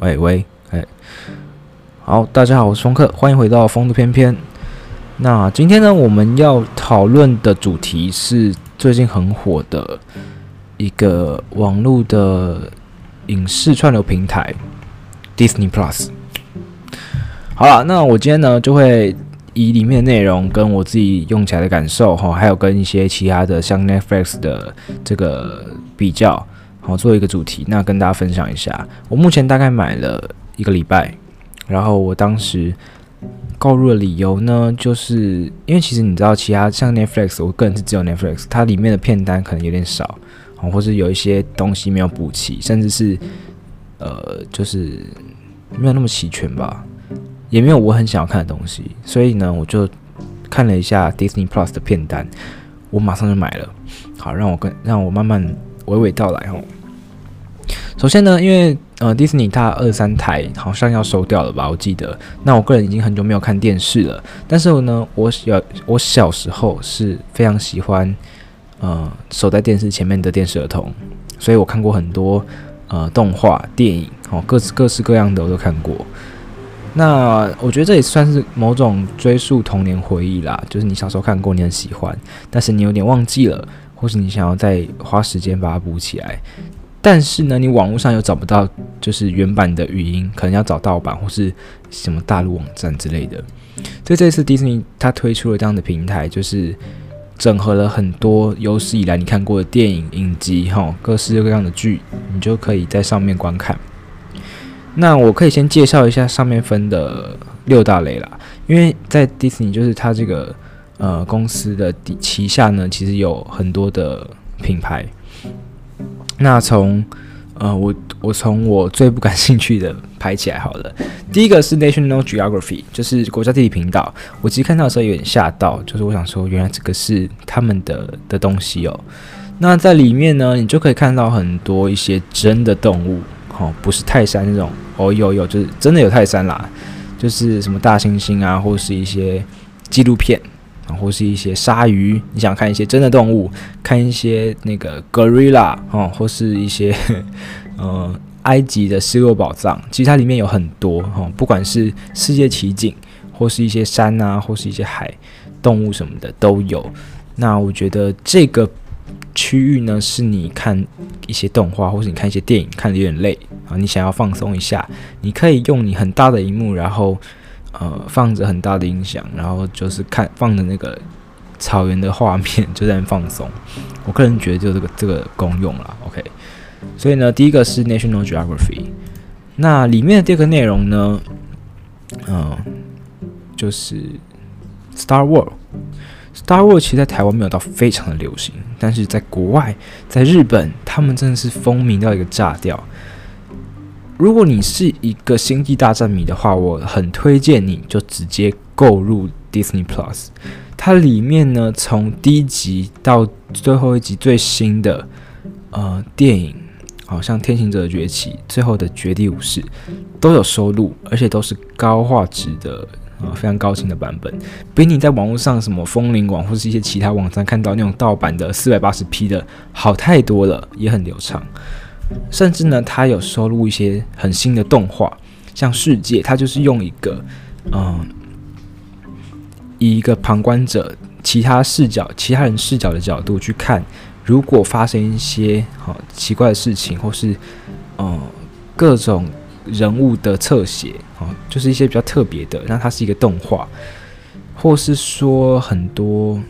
喂喂，哎，好，大家好，我是风客，欢迎回到风度翩翩。那今天呢，我们要讨论的主题是最近很火的一个网络的影视串流平台 Disney Plus。好了，那我今天呢就会以里面的内容跟我自己用起来的感受哈，还有跟一些其他的像 Netflix 的这个比较。好，做一个主题，那跟大家分享一下。我目前大概买了一个礼拜，然后我当时购入的理由呢，就是因为其实你知道，其他像 Netflix，我个人是只有 Netflix，它里面的片单可能有点少，或是有一些东西没有补齐，甚至是呃，就是没有那么齐全吧，也没有我很想要看的东西，所以呢，我就看了一下 Disney Plus 的片单，我马上就买了。好，让我跟让我慢慢。娓娓道来哦。首先呢，因为呃，迪士尼它二三台好像要收掉了吧？我记得。那我个人已经很久没有看电视了，但是呢，我小我小时候是非常喜欢呃守在电视前面的电视儿童，所以我看过很多呃动画电影哦，各式各式各样的我都看过。那我觉得这也算是某种追溯童年回忆啦，就是你小时候看过，你很喜欢，但是你有点忘记了。或是你想要再花时间把它补起来，但是呢，你网络上又找不到，就是原版的语音，可能要找盗版或是什么大陆网站之类的。所以这次迪士尼它推出了这样的平台，就是整合了很多有史以来你看过的电影、影集，哈，各式各样的剧，你就可以在上面观看。那我可以先介绍一下上面分的六大类啦，因为在迪士尼就是它这个。呃，公司的底旗下呢，其实有很多的品牌。那从呃，我我从我最不感兴趣的排起来好了。第一个是 National Geography，就是国家地理频道。我其实看到的时候有点吓到，就是我想说，原来这个是他们的的东西哦。那在里面呢，你就可以看到很多一些真的动物，哦，不是泰山那种，哦，有有，就是真的有泰山啦，就是什么大猩猩啊，或是一些纪录片。或是一些鲨鱼，你想看一些真的动物，看一些那个 gorilla 哦，或是一些呃埃及的失落宝藏，其实它里面有很多哦，不管是世界奇景，或是一些山啊，或是一些海动物什么的都有。那我觉得这个区域呢，是你看一些动画，或是你看一些电影看得有点累啊，你想要放松一下，你可以用你很大的荧幕，然后。呃，放着很大的音响，然后就是看放着那个草原的画面，就在那放松。我个人觉得就这个这个功用了，OK。所以呢，第一个是 National Geography，那里面的第二个内容呢，嗯、就是 Star World。Star World 其实在台湾没有到非常的流行，但是在国外，在日本，他们真的是风靡到一个炸掉。如果你是一个星际大战迷的话，我很推荐你就直接购入 Disney Plus。它里面呢，从第一集到最后一集最新的呃电影，好像《天行者崛起》最后的绝地武士都有收录，而且都是高画质的啊、非常高清的版本，比你在网络上什么风林网或是一些其他网站看到那种盗版的四百八十 P 的好太多了，也很流畅。甚至呢，它有收录一些很新的动画，像《世界》，它就是用一个，嗯，以一个旁观者、其他视角、其他人视角的角度去看，如果发生一些好、奇怪的事情，或是嗯各种人物的侧写，哦，就是一些比较特别的，那它是一个动画，或是说很多。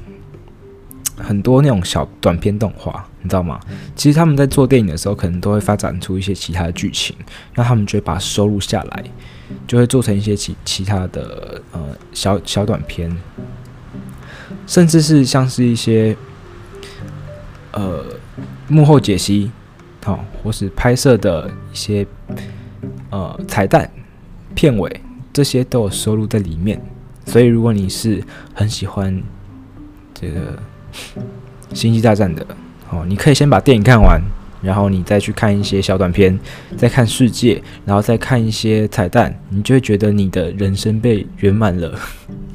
很多那种小短片动画，你知道吗？其实他们在做电影的时候，可能都会发展出一些其他的剧情，那他们就会把它收录下来，就会做成一些其其他的呃小小短片，甚至是像是一些呃幕后解析，好、哦，或是拍摄的一些呃彩蛋、片尾，这些都有收录在里面。所以，如果你是很喜欢这个。星际大战的哦，你可以先把电影看完，然后你再去看一些小短片，再看世界，然后再看一些彩蛋，你就会觉得你的人生被圆满了。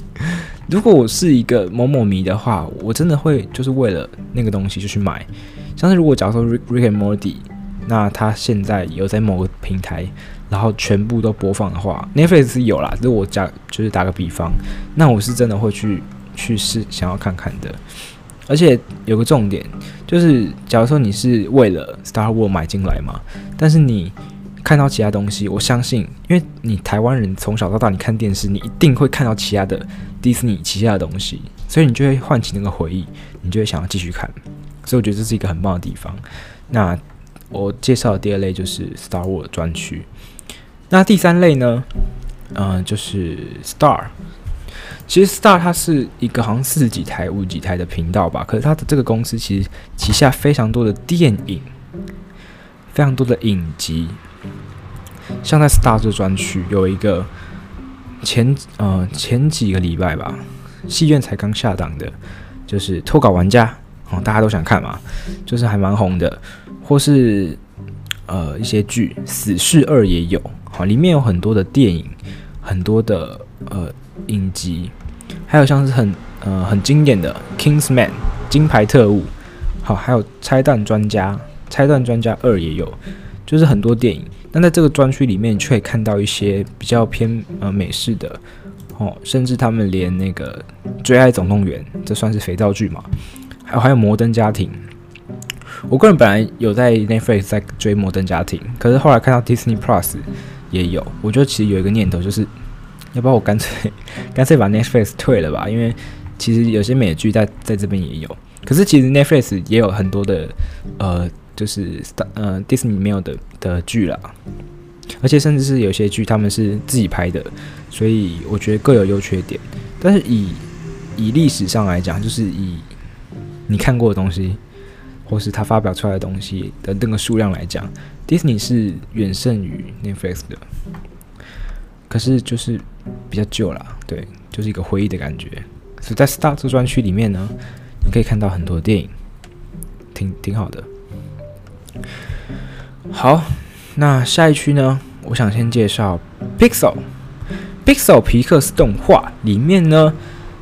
如果我是一个某某迷的话，我真的会就是为了那个东西就去买。像是如果假如说《Rick and Morty》那他现在有在某个平台，然后全部都播放的话，Netflix 是有啦。就是我讲，就是打个比方，那我是真的会去去试想要看看的。而且有个重点，就是假如说你是为了 Star Wars 买进来嘛，但是你看到其他东西，我相信，因为你台湾人从小到大你看电视，你一定会看到其他的迪士尼旗下的东西，所以你就会唤起那个回忆，你就会想要继续看。所以我觉得这是一个很棒的地方。那我介绍的第二类就是 Star Wars 专区。那第三类呢？嗯、就是 Star。其实 Star 它是一个好像四十几台、五十几台的频道吧。可是它的这个公司其实旗下非常多的电影，非常多的影集。像在 Star 这专区有一个前呃前几个礼拜吧，戏院才刚下档的，就是《脱稿玩家》哦，大家都想看嘛，就是还蛮红的。或是呃一些剧，《死侍二》也有。好，里面有很多的电影，很多的呃影集，还有像是很呃很经典的《Kingsman》金牌特务，好，还有《拆弹专家》《拆弹专家二》也有，就是很多电影。但在这个专区里面，却可以看到一些比较偏呃美式的哦，甚至他们连那个《追爱总动员》这算是肥皂剧嘛？还有还有《摩登家庭》。我个人本来有在 Netflix 在追《摩登家庭》，可是后来看到 Disney Plus。也有，我觉得其实有一个念头，就是要不然我干脆干脆把 Netflix 退了吧？因为其实有些美剧在在这边也有，可是其实 Netflix 也有很多的呃，就是呃 Disney 没有的的剧啦，而且甚至是有些剧他们是自己拍的，所以我觉得各有优缺点。但是以以历史上来讲，就是以你看过的东西，或是他发表出来的东西的那个数量来讲。Disney 是远胜于 Netflix 的，可是就是比较旧了，对，就是一个回忆的感觉。所以在 Star 这个专区里面呢，你可以看到很多电影，挺挺好的。好，那下一区呢，我想先介绍 Pixel，Pixel 皮克斯动画里面呢，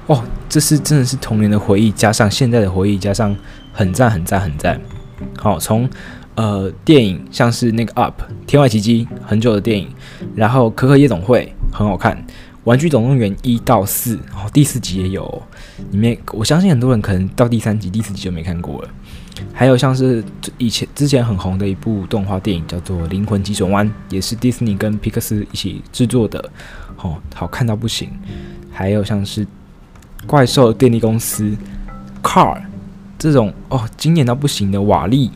哦，这是真的是童年的回忆，加上现在的回忆，加上很赞很赞很赞。好，从呃，电影像是那个《Up》天外奇迹，很久的电影，然后《可可夜总会》很好看，《玩具总动员》一到四，然后第四集也有，里面我相信很多人可能到第三集、第四集就没看过了。还有像是以前之前很红的一部动画电影叫做《灵魂急转弯》，也是迪士尼跟皮克斯一起制作的，哦，好看到不行。还有像是怪兽电力公司、Car 这种哦，经典到不行的瓦力。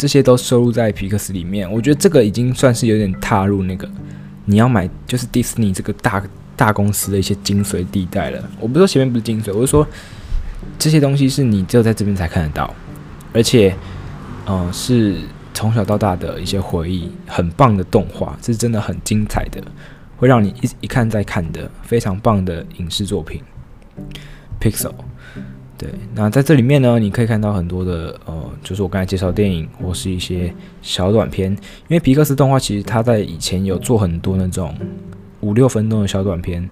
这些都收录在皮克斯里面，我觉得这个已经算是有点踏入那个你要买就是迪士尼这个大大公司的一些精髓地带了。我不是说前面不是精髓，我是说这些东西是你只有在这边才看得到，而且，嗯、是从小到大的一些回忆，很棒的动画，这是真的很精彩的，会让你一一看再看的非常棒的影视作品，Pixel。对，那在这里面呢，你可以看到很多的呃，就是我刚才介绍电影或是一些小短片，因为皮克斯动画其实它在以前有做很多那种五六分钟的小短片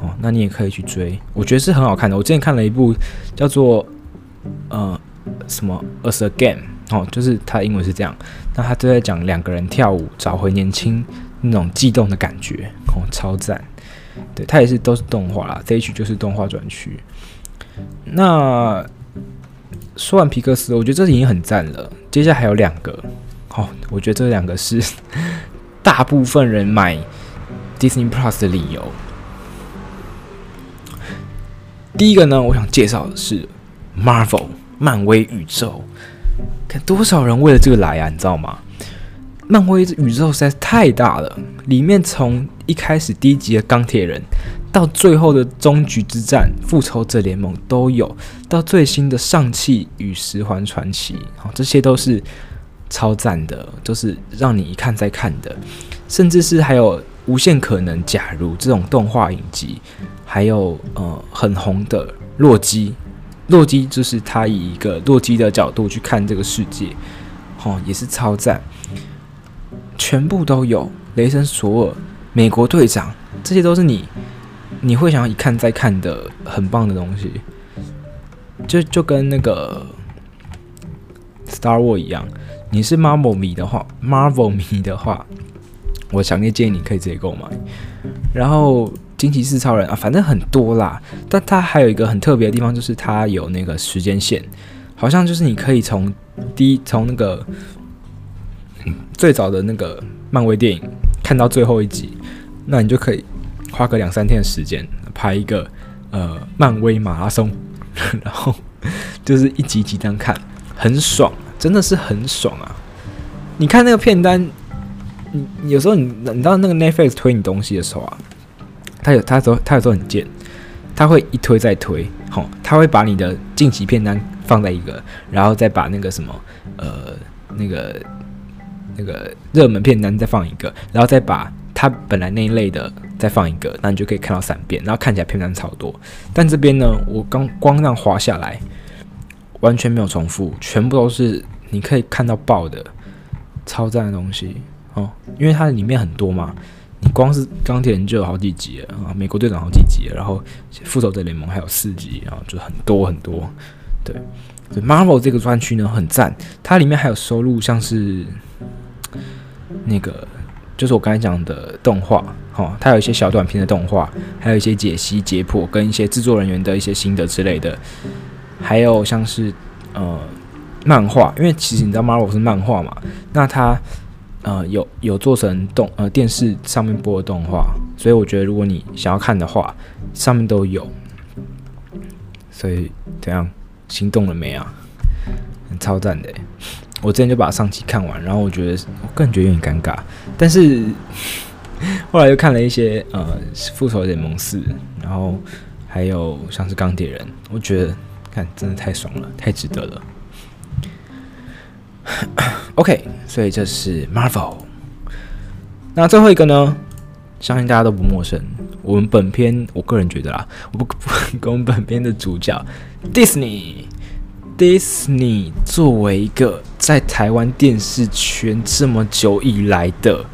哦，那你也可以去追，我觉得是很好看的。我之前看了一部叫做呃什么《Us Again》哦，就是它英文是这样，那它就在讲两个人跳舞找回年轻那种悸动的感觉哦，超赞。对，它也是都是动画啦，这一曲就是动画转区。那说完皮克斯，我觉得这已经很赞了。接下来还有两个，哦，我觉得这两个是 大部分人买 Disney Plus 的理由。第一个呢，我想介绍的是 Marvel 漫威宇宙，看多少人为了这个来啊，你知道吗？漫威宇宙实在是太大了，里面从一开始第一集的钢铁人。到最后的终局之战，复仇者联盟都有；到最新的上气与十环传奇，好，这些都是超赞的，都、是让你一看再看的。甚至是还有无限可能，假如这种动画影集，还有呃很红的洛基，洛基就是他以一个洛基的角度去看这个世界，哦，也是超赞，全部都有。雷神索尔、美国队长，这些都是你。你会想要一看再看的很棒的东西，就就跟那个 Star War 一样，你是 Marvel 迷的话，Marvel 迷的话，我强烈建议你可以直接购买。然后惊奇四超人啊，反正很多啦，但它还有一个很特别的地方，就是它有那个时间线，好像就是你可以从第一从那个最早的那个漫威电影看到最后一集，那你就可以花个两三天的时间拍一个呃漫威马拉松，然后就是一集集这样看。很爽，真的是很爽啊！你看那个片单，你有时候你你知道那个 Netflix 推你东西的时候啊，他有他说他有时候很贱，他会一推再推，吼，他会把你的近期片单放在一个，然后再把那个什么呃那个那个热门片单再放一个，然后再把他本来那一类的再放一个，那你就可以看到三遍，然后看起来片段超多。但这边呢，我刚光这样滑下来。完全没有重复，全部都是你可以看到爆的超赞的东西哦！因为它里面很多嘛，你光是钢铁人就有好几集了啊，美国队长好几集，然后复仇者联盟还有四集，然后就很多很多。对，Marvel 这个专区呢很赞，它里面还有收录像是那个就是我刚才讲的动画，哦，它有一些小短片的动画，还有一些解析解剖跟一些制作人员的一些心得之类的。还有像是呃漫画，因为其实你知道 Marvel 是漫画嘛，那它呃有有做成动呃电视上面播的动画，所以我觉得如果你想要看的话，上面都有。所以怎样心动了没啊？很超赞的，我之前就把上期看完，然后我觉得我个人觉得有点尴尬，但是 后来又看了一些呃复仇者联盟四，然后还有像是钢铁人，我觉得。看，真的太爽了，太值得了。OK，所以这是 Marvel。那最后一个呢？相信大家都不陌生。我们本片，我个人觉得啦，我不 跟我们本片的主角 Disney。Disney 作为一个在台湾电视圈这么久以来的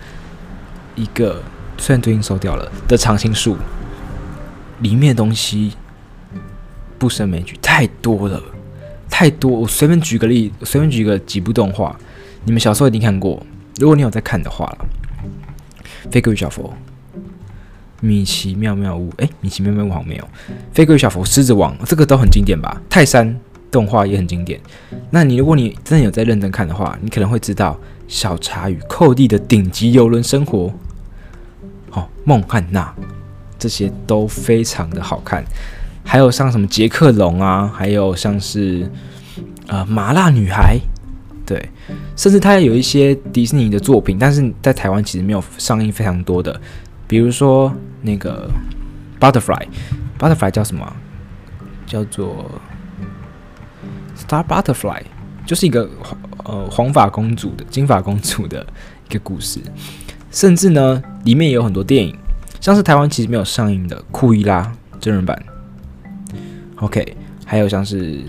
一个，虽然最近收掉了的常青树，里面的东西。不胜枚举，太多了，太多。我随便举个例，随便举个几部动画，你们小时候一定看过。如果你有在看的话了，《飞哥与小佛》、《米奇妙妙屋》欸，诶，《米奇妙妙屋》好像没有，《飞哥与小佛》、《狮子王》这个都很经典吧？泰山动画也很经典。那你如果你真的有在认真看的话，你可能会知道小茶与寇弟的顶级游轮生活，哦，孟汉娜这些都非常的好看。还有像什么杰克龙啊，还有像是呃麻辣女孩，对，甚至它有一些迪士尼的作品，但是在台湾其实没有上映非常多的，比如说那个 Butterfly，Butterfly 叫什么？叫做 Star Butterfly，就是一个呃黄发公主的金发公主的一个故事，甚至呢里面也有很多电影，像是台湾其实没有上映的库伊拉真人版。OK，还有像是《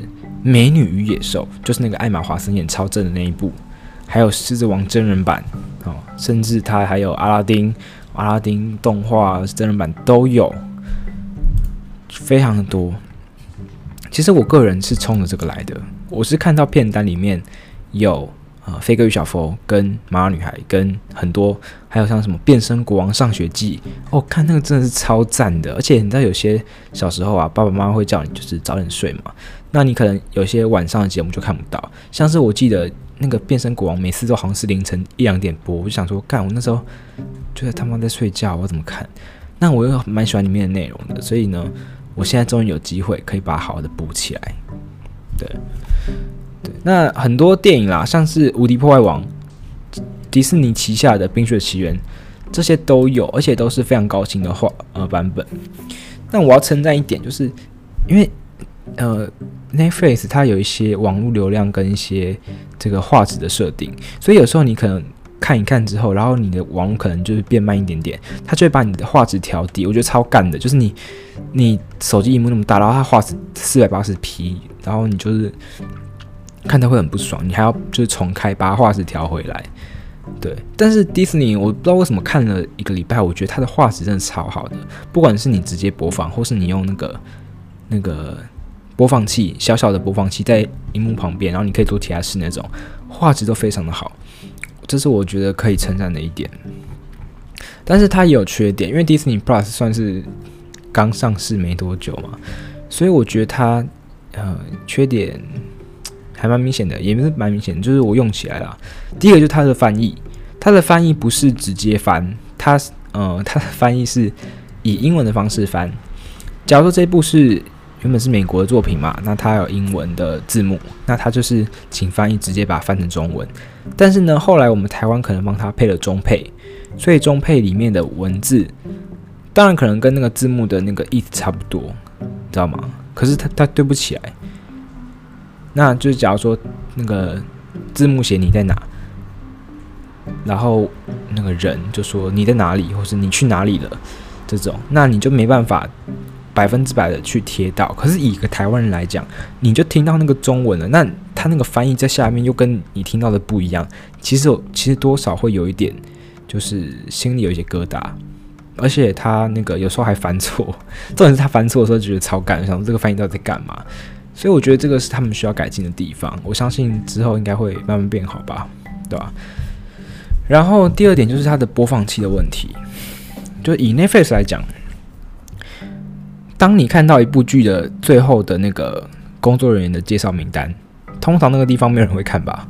美女与野兽》，就是那个艾玛华森演超正的那一部，还有《狮子王》真人版哦，甚至它还有阿拉丁、阿拉丁动画真人版都有，非常的多。其实我个人是冲着这个来的，我是看到片单里面有。啊，飞哥与小佛跟麻辣女孩跟很多，还有像什么变身国王上学记哦，看那个真的是超赞的。而且你知道有些小时候啊，爸爸妈妈会叫你就是早点睡嘛，那你可能有些晚上的节目就看不到。像是我记得那个变身国王每次都好像是凌晨一两点播，我就想说，干我那时候就在他妈在睡觉，我怎么看？那我又蛮喜欢里面的内容的，所以呢，我现在终于有机会可以把好好的补起来，对。那很多电影啦，像是《无敌破坏王》、迪士尼旗下的《冰雪奇缘》，这些都有，而且都是非常高清的画呃版本。那我要称赞一点，就是因为呃 Netflix 它有一些网络流量跟一些这个画质的设定，所以有时候你可能看一看之后，然后你的网可能就是变慢一点点，它就会把你的画质调低。我觉得超干的，就是你你手机萤幕那么大，然后它画质四百八十 P，然后你就是。看他会很不爽，你还要就是重开，把画质调回来。对，但是迪士尼我不知道为什么看了一个礼拜，我觉得它的画质真的超好的。不管是你直接播放，或是你用那个那个播放器，小小的播放器在荧幕旁边，然后你可以做其他事那种，画质都非常的好，这是我觉得可以称赞的一点。但是它也有缺点，因为 Disney Plus 算是刚上市没多久嘛，所以我觉得它呃缺点还蛮明显的，也不是蛮明显，就是我用起来了。第一个就是它的翻译，它的翻译不是直接翻，它呃 它的翻译是以英文的方式翻。假如说这部是原本是美国的作品嘛，那它有英文的字幕，那它就是请翻译直接把它翻成中文。但是呢，后来我们台湾可能帮它配了中配，所以中配里面的文字当然可能跟那个字幕的那个意思差不多，知道吗？可是它它对不起来，那就是假如说那个字幕写你在哪，然后那个人就说你在哪里，或是你去哪里了这种，那你就没办法。百分之百的去贴到，可是以一个台湾人来讲，你就听到那个中文了，那他那个翻译在下面又跟你听到的不一样，其实其实多少会有一点，就是心里有一些疙瘩，而且他那个有时候还翻错，重点是他翻错的时候觉得超干，想这个翻译到底在干嘛？所以我觉得这个是他们需要改进的地方，我相信之后应该会慢慢变好吧，对吧？然后第二点就是它的播放器的问题，就以 Netflix 来讲。当你看到一部剧的最后的那个工作人员的介绍名单，通常那个地方没有人会看吧？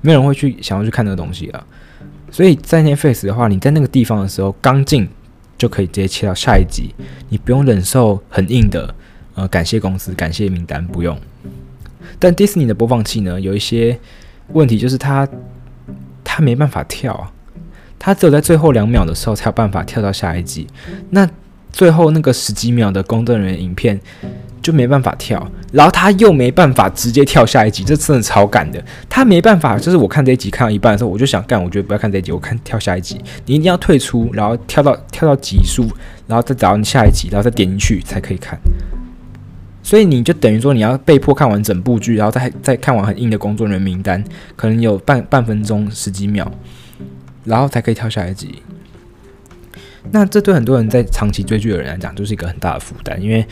没有人会去想要去看那个东西了。所以在 Netflix 的话，你在那个地方的时候，刚进就可以直接切到下一集，你不用忍受很硬的呃感谢公司、感谢名单，不用。但 Disney 的播放器呢，有一些问题，就是它它没办法跳，它只有在最后两秒的时候才有办法跳到下一集。那最后那个十几秒的工作人员影片就没办法跳，然后他又没办法直接跳下一集，这真的超赶的。他没办法，就是我看这一集看到一半的时候，我就想干，我觉得不要看这一集，我看跳下一集。你一定要退出，然后跳到跳到集数，然后再找你下一集，然后再点进去才可以看。所以你就等于说你要被迫看完整部剧，然后再再看完很硬的工作人员名单，可能有半半分钟十几秒，然后才可以跳下一集。那这对很多人在长期追剧的人来讲，就是一个很大的负担，因为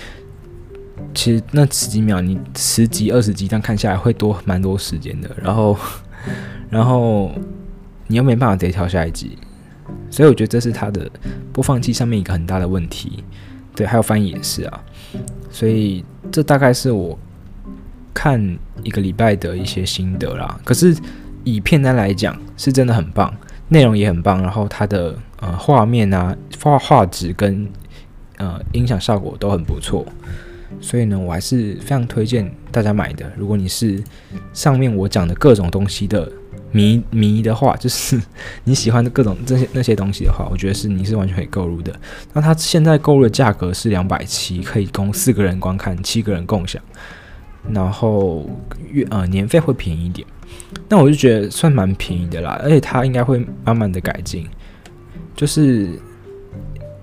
其实那十几秒，你十集、二十集这样看下来，会多蛮多时间的。然后，然后你又没办法直接跳下一集，所以我觉得这是它的播放器上面一个很大的问题。对，还有翻译也是啊。所以这大概是我看一个礼拜的一些心得啦。可是以片单来讲，是真的很棒。内容也很棒，然后它的呃画面啊画画质跟呃音响效果都很不错，所以呢，我还是非常推荐大家买的。如果你是上面我讲的各种东西的迷迷的话，就是你喜欢的各种这些那些东西的话，我觉得是你是完全可以购入的。那它现在购入的价格是两百七，可以供四个人观看，七个人共享，然后月呃年费会便宜一点。那我就觉得算蛮便宜的啦，而且它应该会慢慢的改进，就是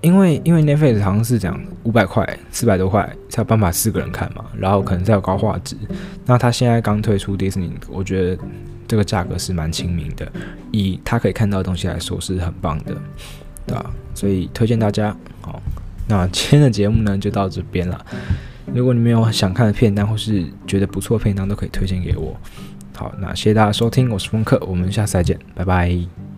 因为因为 Netflix 好像是讲五百块四百多块才有办法四个人看嘛，然后可能再有高画质。那它现在刚推出 Disney，我觉得这个价格是蛮亲民的，以他可以看到的东西来说是很棒的，对吧？所以推荐大家。好，那今天的节目呢就到这边了。如果你们有想看的片单或是觉得不错的片单，都可以推荐给我。好，那谢谢大家收听，我是风客，我们下次再见，拜拜。